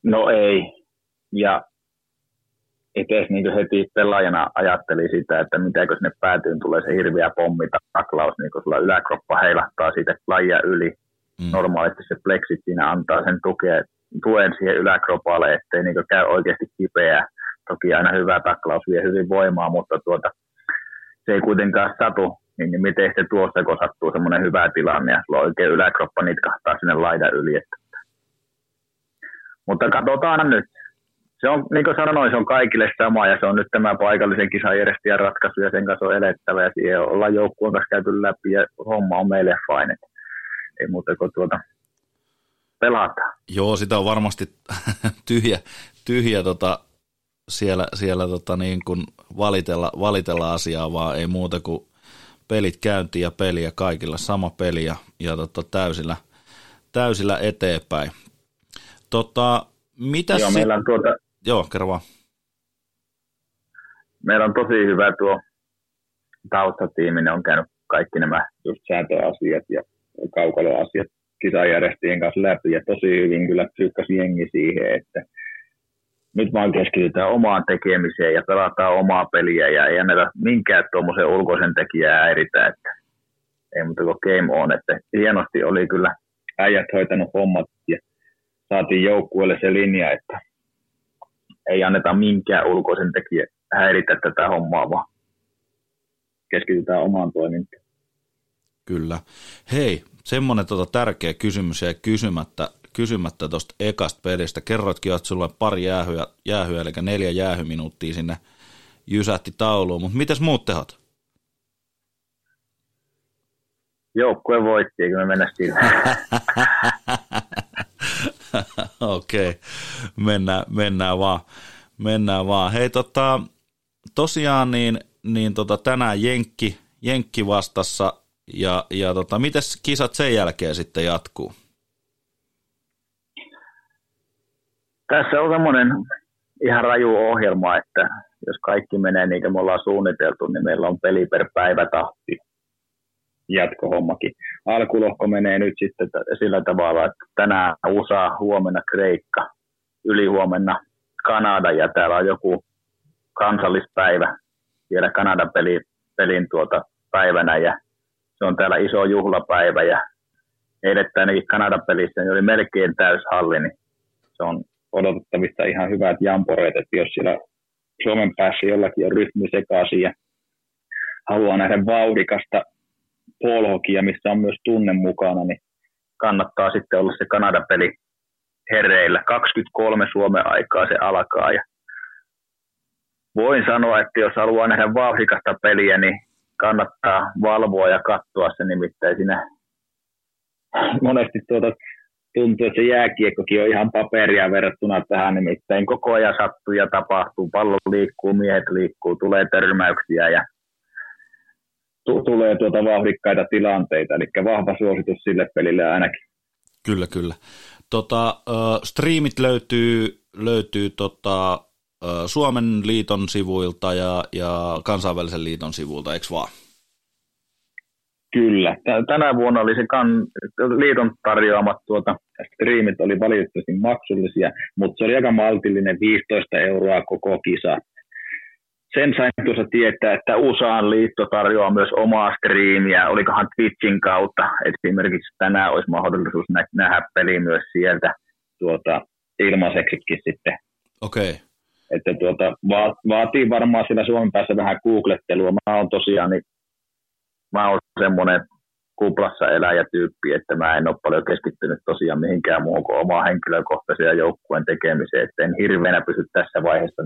Speaker 7: No ei. Ja itse niin heti pelaajana ajatteli sitä, että kun sinne päätyyn tulee se hirviä taklaus, niin kun sulla yläkroppa heilahtaa siitä lajia yli, Mm. Normaalisti se pleksit siinä antaa sen tukea, tuen siihen yläkropalle, ettei niin käy oikeasti kipeää. Toki aina hyvä taklaus vie hyvin voimaa, mutta tuota, se ei kuitenkaan satu, niin, miten se tuossa, kun sattuu semmoinen hyvä tilanne ja sulla oikein yläkroppa nitkahtaa sinne laidan yli. Että. Mutta katsotaan nyt. Se on, niin kuin sanoin, se on kaikille sama ja se on nyt tämä paikallisen kisajärjestäjän ratkaisu ja sen kanssa on elettävä ja siihen ollaan joukkueen kanssa käyty läpi ja homma on meille fine ei muuta kuin tuota pelata.
Speaker 6: Joo, sitä on varmasti tyhjä, tyhjä tota, siellä, siellä tota niin kuin valitella, valitella asiaa, vaan ei muuta kuin pelit käyntiin ja peliä kaikilla sama peli ja, ja tota, täysillä, täysillä eteenpäin. Tota, mitä
Speaker 7: Joo, meillä on tuota,
Speaker 6: Joo, kerro vaan.
Speaker 7: Meillä on tosi hyvä tuo taustatiimi, ne on käynyt kaikki nämä just säätöasiat ja kaukaloasiat kisajärjestäjien kanssa läpi ja tosi hyvin kyllä psyykkäsi jengi siihen, että nyt vaan keskitytään omaan tekemiseen ja pelataan omaa peliä ja ei anneta minkään tuommoisen ulkoisen tekijää häiritä, että ei muuta kuin game on, että hienosti oli kyllä äijät hoitanut hommat ja saatiin joukkueelle se linja, että ei anneta minkään ulkoisen tekijä häiritä tätä hommaa, vaan keskitytään omaan toimintaan.
Speaker 6: Kyllä. Hei, semmoinen tota tärkeä kysymys ja kysymättä, kysymättä tuosta ekasta pelistä. Kerroitkin, että sulla pari jäähyä, jäähyä eli neljä jäähyminuuttia sinne jysähti tauluun, mutta mitäs muut tehot?
Speaker 7: Joukkue voitti, eikö me mennä sillä?
Speaker 6: Okei, okay. mennään, mennään vaan. Mennään vaan. Hei tota, tosiaan niin, niin tota, tänään Jenkki, Jenkki vastassa ja, ja tota, miten kisat sen jälkeen sitten jatkuu?
Speaker 7: Tässä on semmoinen ihan raju ohjelma, että jos kaikki menee niin kuin me ollaan suunniteltu, niin meillä on peli per päivä tahti jatkohommakin. Alkulohko menee nyt sitten sillä tavalla, että tänään USA, huomenna Kreikka, ylihuomenna Kanada ja täällä on joku kansallispäivä vielä Kanadan peli, pelin tuota päivänä ja se on täällä iso juhlapäivä ja eilettä ainakin Kanada-pelissä niin oli melkein täyshalli, niin se on odotettavissa ihan hyvät jamporeet, että jos siellä Suomen päässä jollakin on rytmi sekaisin ja haluaa nähdä vauhdikasta polhokia, missä on myös tunne mukana, niin kannattaa sitten olla se Kanada-peli hereillä. 23 Suomen aikaa se alkaa ja voin sanoa, että jos haluaa nähdä vauhdikasta peliä, niin kannattaa valvoa ja katsoa se nimittäin siinä monesti tuota, tuntuu, että se jääkiekkokin on ihan paperia verrattuna tähän, nimittäin koko ajan sattuu ja tapahtuu, pallo liikkuu, miehet liikkuu, tulee törmäyksiä ja tulee tuota vauhdikkaita tilanteita, eli vahva suositus sille pelille ainakin.
Speaker 6: Kyllä, kyllä. Tota, streamit löytyy, löytyy tota, Suomen liiton sivuilta ja, ja kansainvälisen liiton sivuilta, eikö vaan?
Speaker 7: Kyllä. Tänä vuonna oli se kan, liiton tarjoamat tuota, streamit oli valitettavasti maksullisia, mutta se oli aika maltillinen 15 euroa koko kisa. Sen sain tuossa tietää, että USAan liitto tarjoaa myös omaa striimiä, olikohan Twitchin kautta. Esimerkiksi tänään olisi mahdollisuus nähdä peli myös sieltä tuota, ilmaiseksikin sitten.
Speaker 6: Okei. Okay.
Speaker 7: Että tuota, vaatii varmaan siellä Suomen päässä vähän googlettelua. Mä oon tosiaan niin mä oon semmoinen kuplassa eläjätyyppi, että mä en ole paljon keskittynyt tosiaan mihinkään muuhun kuin omaa henkilökohtaisia ja joukkueen tekemiseen, että en hirveänä pysy tässä vaiheessa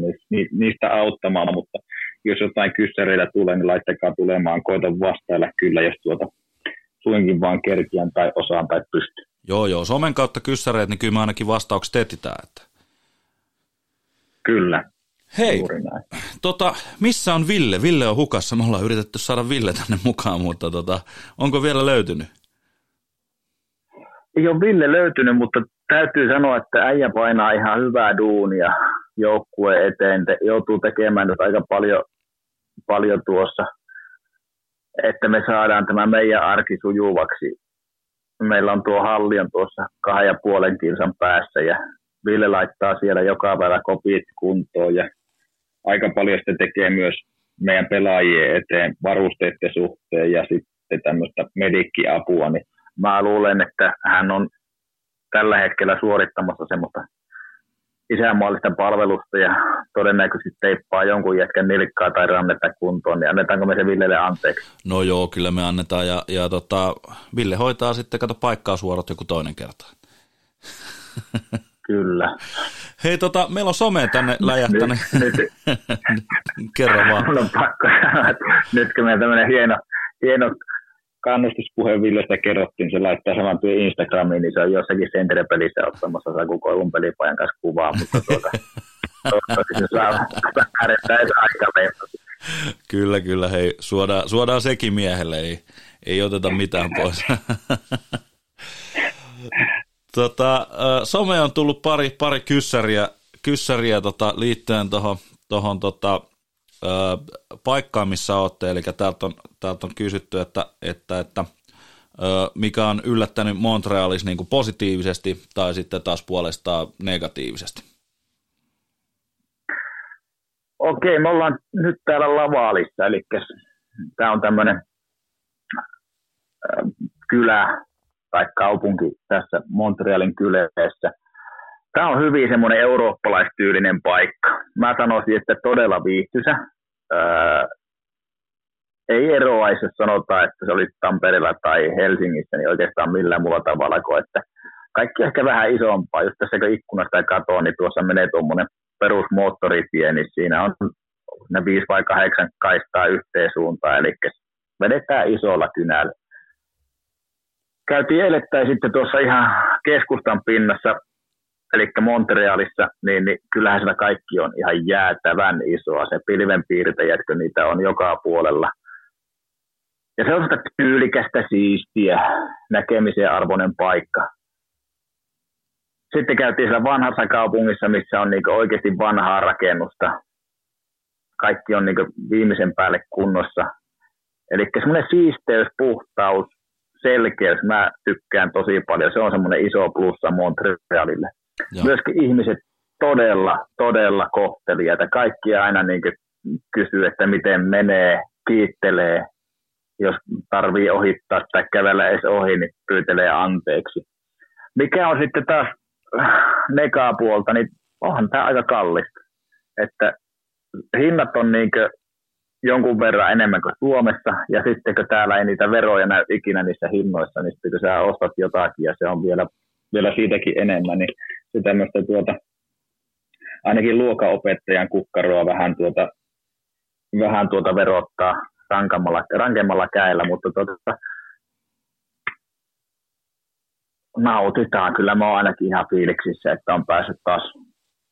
Speaker 7: niistä auttamaan, mutta jos jotain kyssäreitä tulee, niin laittakaa tulemaan, koitan vastailla kyllä, jos tuota suinkin vaan kerkiän tai osaan tai pysty.
Speaker 6: Joo, joo, somen kautta kyssäreet, niin kyllä me ainakin vastaukset etsitään. Että...
Speaker 7: Kyllä.
Speaker 6: Hei, tota, missä on Ville? Ville on hukassa. Me ollaan yritetty saada Ville tänne mukaan, mutta tota, onko vielä löytynyt?
Speaker 7: Ei ole Ville löytynyt, mutta täytyy sanoa, että äijä painaa ihan hyvää duunia joukkueen eteen. Te, joutuu tekemään nyt aika paljon, paljon tuossa, että me saadaan tämä meidän arki sujuvaksi. Meillä on tuo halli on tuossa kahden ja puolen kilsan päässä ja Ville laittaa siellä joka päivä kopit kuntoon ja aika paljon sitten tekee myös meidän pelaajien eteen varusteiden suhteen ja sitten tämmöistä medikkiapua, niin mä luulen, että hän on tällä hetkellä suorittamassa semmoista isänmaallista palvelusta ja todennäköisesti teippaa jonkun jätkän nilkkaa tai rannetta kuntoon, niin annetaanko me se Villelle anteeksi?
Speaker 6: No joo, kyllä me annetaan ja, ja tota, Ville hoitaa sitten, kato paikkaa suorat joku toinen kerta.
Speaker 7: Kyllä.
Speaker 6: Hei, tota, meillä on some tänne läjähtänyt. Nyt, nyt, Kerro vaan.
Speaker 7: Mun on pakko sanoa, että nyt kun meillä tämmöinen hieno, hieno kannustuspuhe Villestä kerrottiin, se laittaa saman työn Instagramiin, niin se on jossakin Sentre-pelissä ottamassa Saku Koivun pelipajan kanssa kuvaa, mutta tuota, toivottavasti se saa aika
Speaker 6: Kyllä, kyllä, hei, suodaan, suodaan sekin miehelle, ei, ei oteta mitään pois. Tota, some on tullut pari, pari kyssäriä, kyssäriä tota, liittyen tuohon tohon, tota, paikkaan, missä olette. Eli täältä on, täältä on kysytty, että, että, että mikä on yllättänyt Montrealissa niin positiivisesti tai sitten taas puolestaan negatiivisesti?
Speaker 7: Okei, me ollaan nyt täällä Lavaalissa, eli tämä on tämmöinen kylä, tai kaupunki tässä Montrealin kyleessä. Tämä on hyvin semmoinen eurooppalaistyylinen paikka. Mä sanoisin, että todella viihtyisä. Ää, ei eroaisi, jos sanotaan, että se oli Tampereella tai Helsingissä, niin oikeastaan millään muulla tavalla kuin, että kaikki ehkä vähän isompaa. Just tässä kun ikkunasta katsoa, niin tuossa menee tuommoinen perusmoottoritie, niin siinä on ne viisi vai kahdeksan kaistaa yhteen suuntaan, eli vedetään isolla kynällä käytiin eilettäin sitten tuossa ihan keskustan pinnassa, eli Montrealissa, niin, niin kyllähän siellä kaikki on ihan jäätävän isoa. Se pilvenpiirtäjätkö, niitä on joka puolella. Ja se on sitä tyylikästä, siistiä, näkemisen arvoinen paikka. Sitten käytiin siellä vanhassa kaupungissa, missä on niin oikeasti vanhaa rakennusta. Kaikki on niin viimeisen päälle kunnossa. Eli semmoinen siisteys, puhtaus, selkeys, mä tykkään tosi paljon. Se on semmoinen iso plussa Montrealille. Joo. Myöskin ihmiset todella, todella kohtelijaita. Kaikki aina niin kysyy, että miten menee, kiittelee. jos tarvii ohittaa tai kävellä edes ohi, niin pyytelee anteeksi. Mikä on sitten taas negaa puolta, niin onhan tämä aika kallista. Että hinnat on niinkö jonkun verran enemmän kuin Suomessa, ja sitten kun täällä ei niitä veroja näy ikinä niissä hinnoissa, niin sitten kun sä ostat jotakin ja se on vielä, vielä siitäkin enemmän, niin se tämmöistä tuota, ainakin luokaopettajan kukkaroa vähän tuota, vähän tuota verottaa rankemmalla, rankemmalla käellä, mutta tuota, nautitaan. Kyllä mä oon ainakin ihan fiiliksissä, että on päässyt taas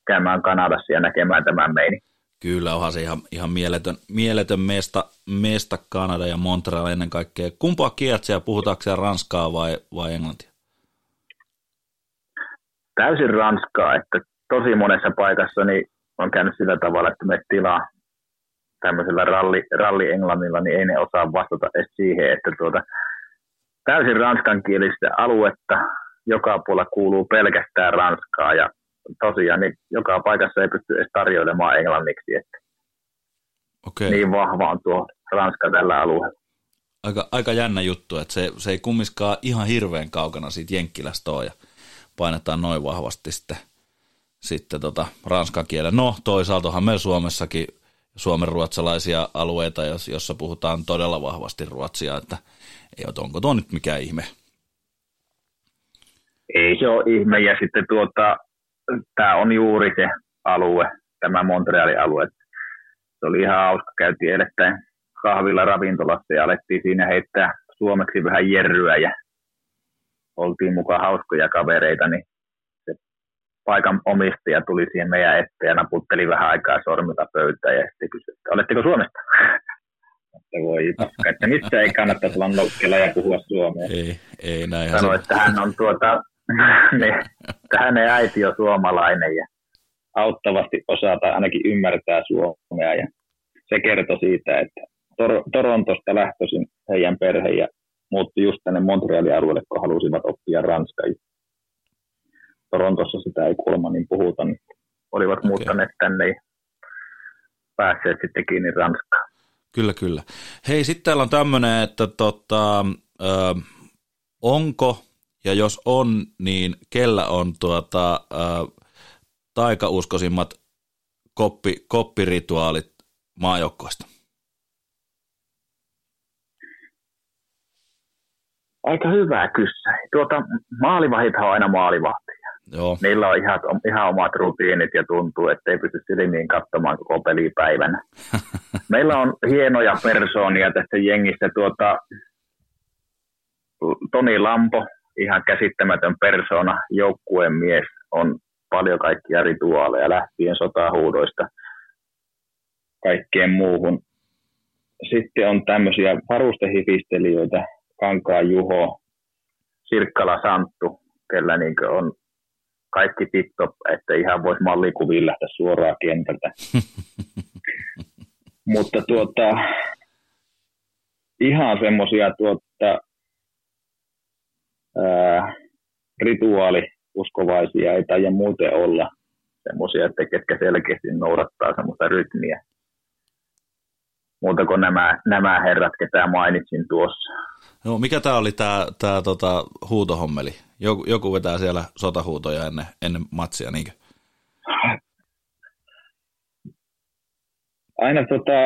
Speaker 7: käymään Kanadassa ja näkemään tämän meini.
Speaker 6: Kyllä, onhan se ihan, ihan mieletön, mieletön mesta, mesta Kanada ja Montreal ennen kaikkea. Kumpaa kieltä puhutaanko siellä ranskaa vai, vai englantia?
Speaker 7: Täysin ranskaa, että tosi monessa paikassa niin on käynyt sillä tavalla, että me tilaa tämmöisellä ralli, ralli englannilla, niin ei ne osaa vastata edes siihen, että tuota, täysin ranskankielistä aluetta, joka puolella kuuluu pelkästään ranskaa ja tosiaan niin joka paikassa ei pysty edes tarjoilemaan englanniksi, että
Speaker 6: okay.
Speaker 7: niin vahva on tuo Ranska tällä alueella.
Speaker 6: Aika, aika jännä juttu, että se, se ei kummiskaan ihan hirveän kaukana siitä Jenkkilästä ole ja painetaan noin vahvasti sitten, sitten tota ranskan kielen. No toisaaltahan me Suomessakin suomen ruotsalaisia alueita, jossa puhutaan todella vahvasti ruotsia, että ei, onko tuo nyt mikään ihme?
Speaker 7: Ei se ole ihme, ja sitten tuota, tämä on juuri se alue, tämä Montrealin alue. Se oli ihan hauska, käytiin edettäin kahvilla ravintolassa ja alettiin siinä heittää suomeksi vähän jerryä ja oltiin mukaan hauskoja kavereita, niin se paikan omistaja tuli siihen meidän eteen ja naputteli vähän aikaa sormilla pöytään ja sitten kysyi, että oletteko Suomesta? että voi paska, että missä ei kannata olla nokkela ja puhua suomea.
Speaker 6: Ei, ei näin.
Speaker 7: Sanoi, että hän on tuota, niin, hänen äiti on suomalainen ja auttavasti osaa tai ainakin ymmärtää suomea ja se kertoi siitä, että Tor- Torontosta lähtöisin heidän perhe ja muutti just tänne Montrealin alueelle, kun halusivat oppia ranskaa. Torontossa sitä ei kuulemma niin puhuta, niin olivat okay. muuttaneet tänne ja päässeet sitten kiinni Ranskaan.
Speaker 6: Kyllä, kyllä. Hei, sitten täällä on tämmöinen, että tota, ö, onko ja jos on, niin kellä on tuota, ää, taikauskoisimmat koppi, koppirituaalit maajoukkoista?
Speaker 7: Aika hyvä kyssä. Tuota, maalivahit on aina maalivahtia.
Speaker 6: Joo.
Speaker 7: Niillä on ihan, ihan omat rutiinit ja tuntuu, että ei pysty silmiin katsomaan koko pelipäivänä. Meillä on hienoja persoonia tästä jengistä. Tuota, Toni Lampo, ihan käsittämätön persona, joukkueen mies, on paljon kaikkia rituaaleja lähtien sotahuudoista kaikkeen muuhun. Sitten on tämmöisiä varustehifistelijöitä, Kankaa Juho, Sirkkala Santtu, kellä niin on kaikki tip-top, että ihan voisi mallikuviin lähteä suoraan kentältä. Mutta tuota, ihan semmoisia tuota, ää, rituaaliuskovaisia ei taida muuten olla semmoisia, että ketkä selkeästi noudattaa semmoista rytmiä. Muuta kuin nämä, nämä herrat, ketä mainitsin tuossa.
Speaker 6: No, mikä tämä oli tämä tää, tota, huutohommeli? Joku, joku vetää siellä sotahuutoja ennen, ennen matsia, niinkö?
Speaker 7: Aina tota,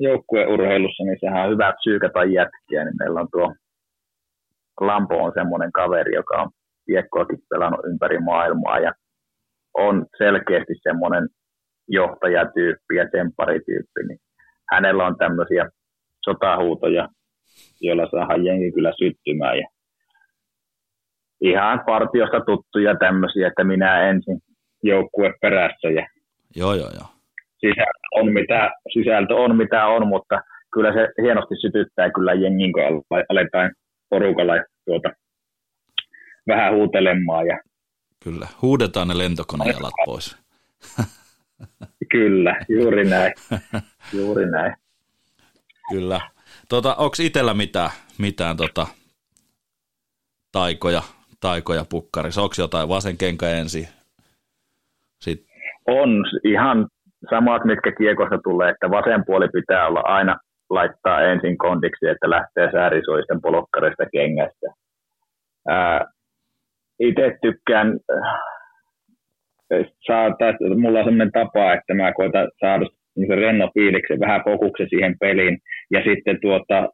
Speaker 7: joukkueurheilussa, niin sehän on hyvä psyykata jätkiä, niin meillä on tuo Lampo on semmoinen kaveri, joka on kiekkoakin pelannut ympäri maailmaa ja on selkeästi semmoinen johtajatyyppi ja tempparityyppi, niin hänellä on tämmöisiä sotahuutoja, joilla saadaan jengi kyllä syttymään ja ihan partiosta tuttuja tämmöisiä, että minä ensin joukkue perässä ja
Speaker 6: joo, joo, joo.
Speaker 7: Sisältö on mitä, sisältö on mitä on, mutta kyllä se hienosti sytyttää kyllä jengin, kun aletaan porukalla tuota, vähän huutelemaan. Ja...
Speaker 6: Kyllä, huudetaan ne lentokonejalat pois.
Speaker 7: Kyllä, juuri näin. Juuri näin.
Speaker 6: Kyllä. Tota, Onko itsellä mitään, mitään tota, taikoja, taikoja pukkarissa? Onko jotain vasen kenkä ensin?
Speaker 7: Sitten. On ihan samat, mitkä kiekossa tulee, että vasen puoli pitää olla aina laittaa ensin kondiksi, että lähtee säärisuista polokkareista kengästä. Itse tykkään, saada, mulla on sellainen tapa, että mä koitan saada renno fiiliksen, vähän fokuksen siihen peliin, ja sitten tuota,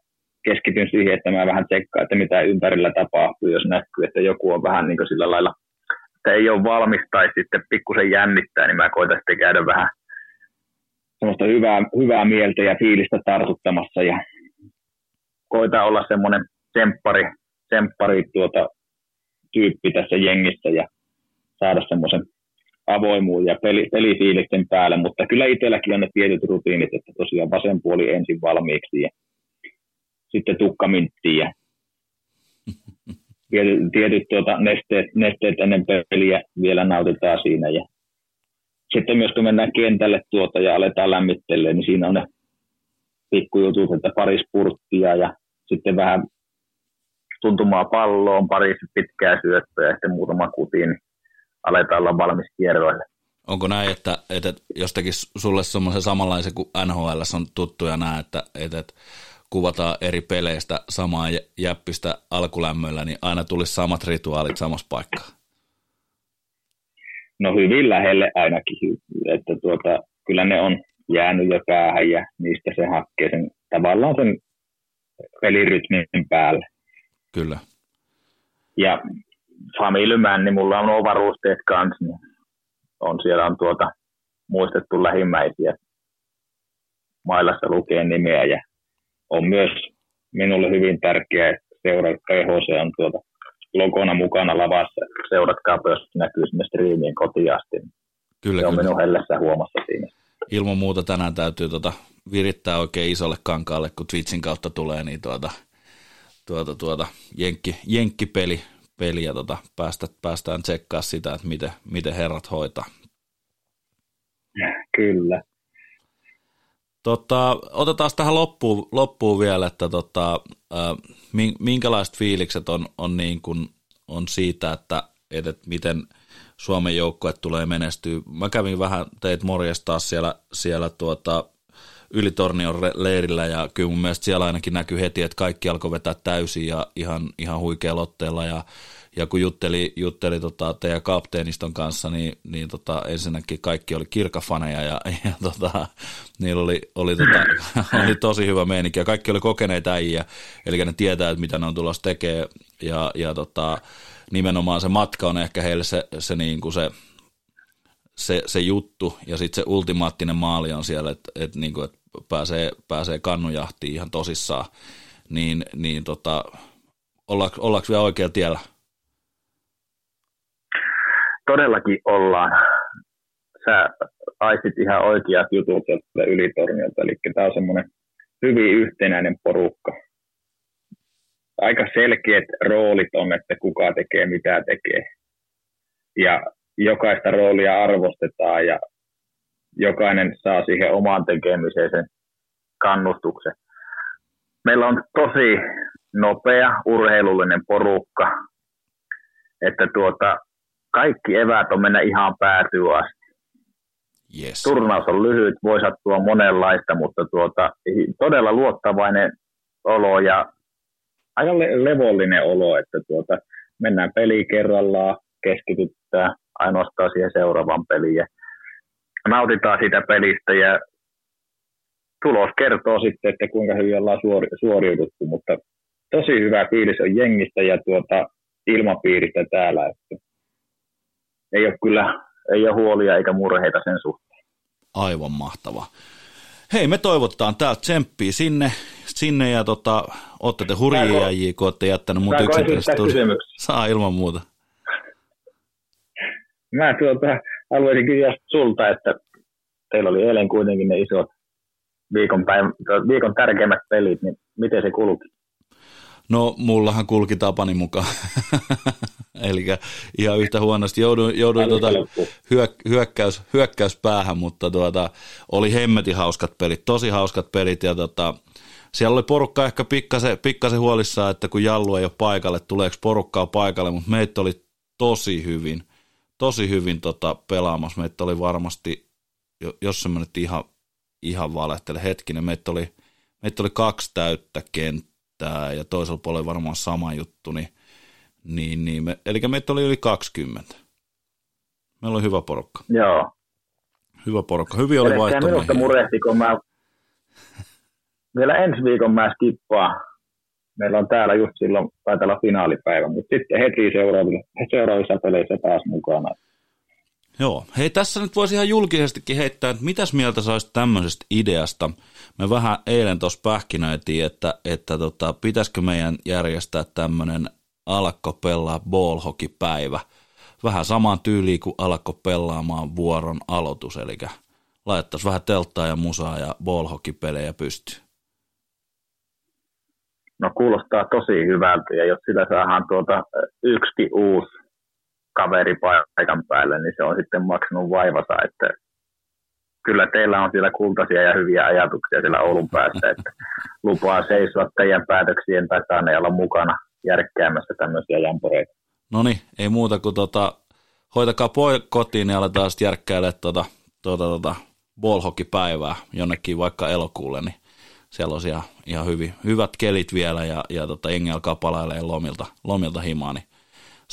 Speaker 7: keskityn siihen, että mä vähän tsekkaan, että mitä ympärillä tapahtuu, jos näkyy, että joku on vähän niin sillä lailla, että ei ole valmis tai sitten pikkusen jännittää, niin mä koitan sitten käydä vähän semmoista hyvää, hyvää mieltä ja fiilistä tartuttamassa ja koita olla semmoinen temppari, temppari tuota, tyyppi tässä jengissä ja saada semmoisen avoimuuden ja peli, pelifiiliksen päälle, mutta kyllä itselläkin on ne tietyt rutiinit, että tosiaan vasen puoli ensin valmiiksi ja sitten tukkaminttiin ja tietyt, tietyt tuota, nesteet, nesteet ennen peliä vielä nautitaan siinä ja sitten myös kun mennään kentälle tuota ja aletaan lämmittelemään, niin siinä on ne pikkujutut, että pari spurttia ja sitten vähän tuntumaa palloon, pari pitkää syöttöä ja sitten muutama kutiin, niin aletaan olla valmis kierroille.
Speaker 6: Onko näin, että, että jostakin sulle semmoisen samanlaisen kuin NHL on tuttuja nämä, että, että, että kuvataan eri peleistä samaa jäppistä alkulämmöllä, niin aina tulisi samat rituaalit samassa paikkaa?
Speaker 7: No hyvin lähelle ainakin, että tuota, kyllä ne on jäänyt jo päähän ja niistä se hakkee sen tavallaan sen pelirytmin päälle.
Speaker 6: Kyllä.
Speaker 7: Ja Family Man, niin mulla on nuo varusteet kanssa, niin on siellä on tuota muistettu lähimmäisiä. Mailassa lukee nimeä ja on myös minulle hyvin tärkeä seura PHC on tuota logona mukana lavassa. Seuratkaa, jos näkyy sinne striimiin kotiin asti. Kyllä, Se on kyllä. minun hellessä huomassa siinä.
Speaker 6: Ilman muuta tänään täytyy tuota virittää oikein isolle kankaalle, kun Twitchin kautta tulee, niin tuota, tuota, tuota, jenkki, jenkkipeli peli ja tuota, päästä, päästään tsekkaa sitä, että miten, miten herrat hoitaa.
Speaker 7: Kyllä.
Speaker 6: Tota, otetaan tähän loppuun, loppuun vielä, että tota, minkälaiset fiilikset on, on, niin kuin, on siitä, että, että miten Suomen joukkue tulee menestyä. Mä kävin vähän teit morjestaa siellä, siellä tuota, Ylitornion leirillä ja kyllä mun mielestä siellä ainakin näkyy heti, että kaikki alkoi vetää täysin ja ihan, ihan huikealla otteella ja ja kun jutteli, jutteli tota teidän kapteeniston kanssa, niin, niin tota, ensinnäkin kaikki oli kirkafaneja ja, ja tota, niillä oli, oli, tota, oli tosi hyvä meininki. Ja kaikki oli kokeneita äijä, eli ne tietää, että mitä ne on tulossa tekee. Ja, ja tota, nimenomaan se matka on ehkä heille se, se, niin kuin se, se, se juttu. Ja sitten se ultimaattinen maali on siellä, että, että, niin että pääsee, pääsee kannujahtiin ihan tosissaan, niin, niin tota, ollaanko, ollaanko vielä oikealla tiellä?
Speaker 7: Todellakin ollaan. Sä aistit ihan oikeat jutut sieltä ylitorniolta, eli tämä on semmoinen hyvin yhtenäinen porukka. Aika selkeät roolit on, että kuka tekee mitä tekee. Ja jokaista roolia arvostetaan ja jokainen saa siihen omaan tekemiseen sen kannustuksen. Meillä on tosi nopea urheilullinen porukka, että tuota, kaikki eväät on mennä ihan päätyä asti.
Speaker 6: Yes.
Speaker 7: Turnaus on lyhyt, voi sattua monenlaista, mutta tuota, todella luottavainen olo ja aika levollinen olo, että tuota, mennään peli kerrallaan, keskityttää ainoastaan siihen seuraavaan peliin ja nautitaan siitä pelistä ja tulos kertoo sitten, että kuinka hyvin ollaan suori, suoriuduttu, mutta tosi hyvä fiilis on jengistä ja tuota, ilmapiiristä täällä, että ei ole kyllä ei ole huolia eikä murheita sen suhteen.
Speaker 6: Aivan mahtava. Hei, me toivotetaan täältä tsemppiä sinne, sinne ja tota, ootte te hurjia JK, olette jättänyt mut yksinkertaisesti. Saa ilman muuta.
Speaker 7: Mä tuota, haluaisin kysyä sulta, että teillä oli eilen kuitenkin ne isot viikon, päivä, viikon tärkeimmät pelit, niin miten se kulki?
Speaker 6: No, mullahan kulki Tapani mukaan. Eli ihan yhtä huonosti. Jouduin, jouduin tuota hyök, hyökkäys, hyökkäys päähän, mutta tuota, oli hemmetin hauskat pelit, tosi hauskat pelit. Ja tuota, siellä oli porukka ehkä pikkasen, pikkasen huolissaan, että kun Jallu ei ole paikalle, tuleeko porukkaa paikalle, mutta meitä oli tosi hyvin, tosi hyvin tota pelaamassa. Meitä oli varmasti, jos se mennyt ihan, ihan valehtele hetkinen, meitä oli, meitä oli kaksi täyttä kenttää ja toisella puolella varmaan sama juttu, niin, niin, niin me, eli meitä oli yli 20. Meillä oli hyvä porukka.
Speaker 7: Joo.
Speaker 6: Hyvä porukka. Hyvin oli vaihtomiehiä.
Speaker 7: minusta murehti, kun mä vielä ensi viikon mä skippaan. Meillä on täällä just silloin, taitaa olla finaalipäivä, mutta sitten heti seuraavissa, seuraavissa peleissä taas mukana.
Speaker 6: Joo. Hei, tässä nyt voisi ihan julkisestikin heittää, että mitäs mieltä sä olisit tämmöisestä ideasta? Me vähän eilen tuossa pähkinöitiin, että, että tota, pitäisikö meidän järjestää tämmöinen alkko pelaa ballhockey-päivä. Vähän samaan tyyliin kuin alkko pelaamaan vuoron aloitus, eli laittaisi vähän telttaa ja musaa ja ballhockey-pelejä pystyy.
Speaker 7: No kuulostaa tosi hyvältä ja jos sillä saadaan tuota yksi uusi kaveri paikan päälle, niin se on sitten maksanut vaivansa, että kyllä teillä on siellä kultaisia ja hyviä ajatuksia siellä Oulun päässä, että lupaa seisoa teidän päätöksien takana ja olla mukana järkkäämässä tämmöisiä jamporeita.
Speaker 6: No niin, ei muuta kuin tota, hoitakaa poi kotiin ja aletaan sitten järkkäilemään tota, tota, tota, ballhockey-päivää jonnekin vaikka elokuulle, niin siellä on ihan, ihan hyvin, hyvät kelit vielä ja, ja tota, jengi alkaa palailemaan lomilta, lomilta himaa, niin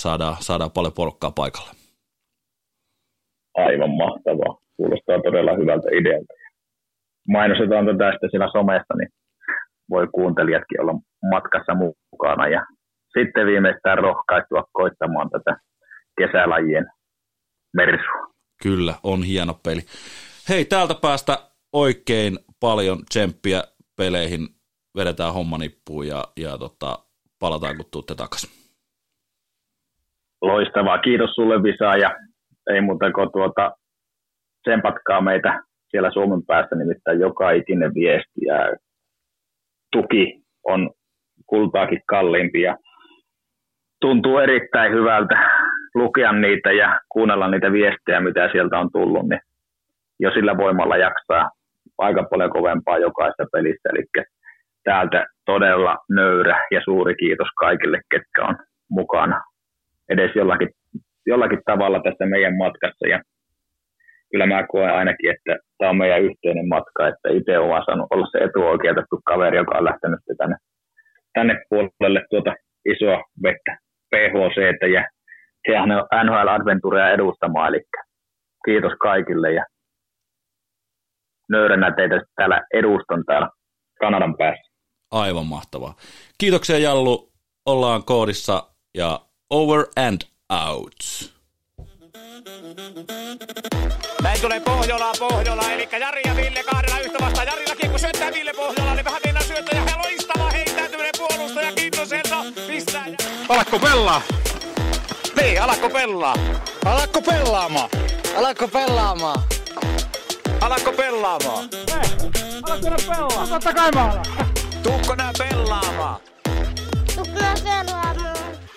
Speaker 6: saadaan, saadaan paljon porukkaa paikalle.
Speaker 7: Aivan mahtavaa. Kuulostaa todella hyvältä idealta. Mainostetaan tätä sitten siellä somesta, niin voi kuuntelijatkin olla matkassa mukana ja sitten viimeistään rohkaistua koittamaan tätä kesälajien mersua.
Speaker 6: Kyllä, on hieno peli. Hei, täältä päästä oikein paljon tsemppiä peleihin. Vedetään homma nippuun ja, ja tota, palataan, kun tuutte takaisin.
Speaker 7: Loistavaa. Kiitos sulle Visa ja ei muuta kuin tuota, tsempatkaa meitä siellä Suomen päässä, nimittäin joka ikinen viesti ja tuki on kultaakin kalliimpi ja tuntuu erittäin hyvältä lukea niitä ja kuunnella niitä viestejä, mitä sieltä on tullut, niin jo sillä voimalla jaksaa aika paljon kovempaa jokaisessa pelissä. Eli täältä todella nöyrä ja suuri kiitos kaikille, ketkä on mukana edes jollakin, jollakin tavalla tässä meidän matkassa. Ja kyllä mä koen ainakin, että tämä on meidän yhteinen matka, että itse olen saanut olla se etuoikeutettu kaveri, joka on lähtenyt tänne, tänne puolelle tuota isoa vettä PHC ja sehän on NHL Adventurea edustamaan, eli kiitos kaikille ja nöyränä teitä täällä edustan täällä Kanadan päässä.
Speaker 6: Aivan mahtavaa. Kiitoksia Jallu, ollaan koodissa ja over and out.
Speaker 2: Näin tulee Pohjola, Pohjola, eli Jari ja Ville kahdella yhtä vastaan. Jarilla kiekko syöttää Ville Pohjola, niin vähän mennään syöttö ja loistava heittäytyminen puolustaja Kintoselta pistää.
Speaker 3: Alakko pelaa?
Speaker 2: Niin, alakko pelaa?
Speaker 3: Alakko pelaamaan?
Speaker 4: Alatko pelaamaan?
Speaker 2: Alakko pelaamaan?
Speaker 3: Alakko pelaa? Totta kai mä alan.
Speaker 2: Tuukko nää pelaamaan?
Speaker 5: Tupla pelaamaan.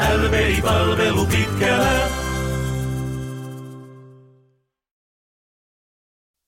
Speaker 8: LVI-palvelu pitkällä.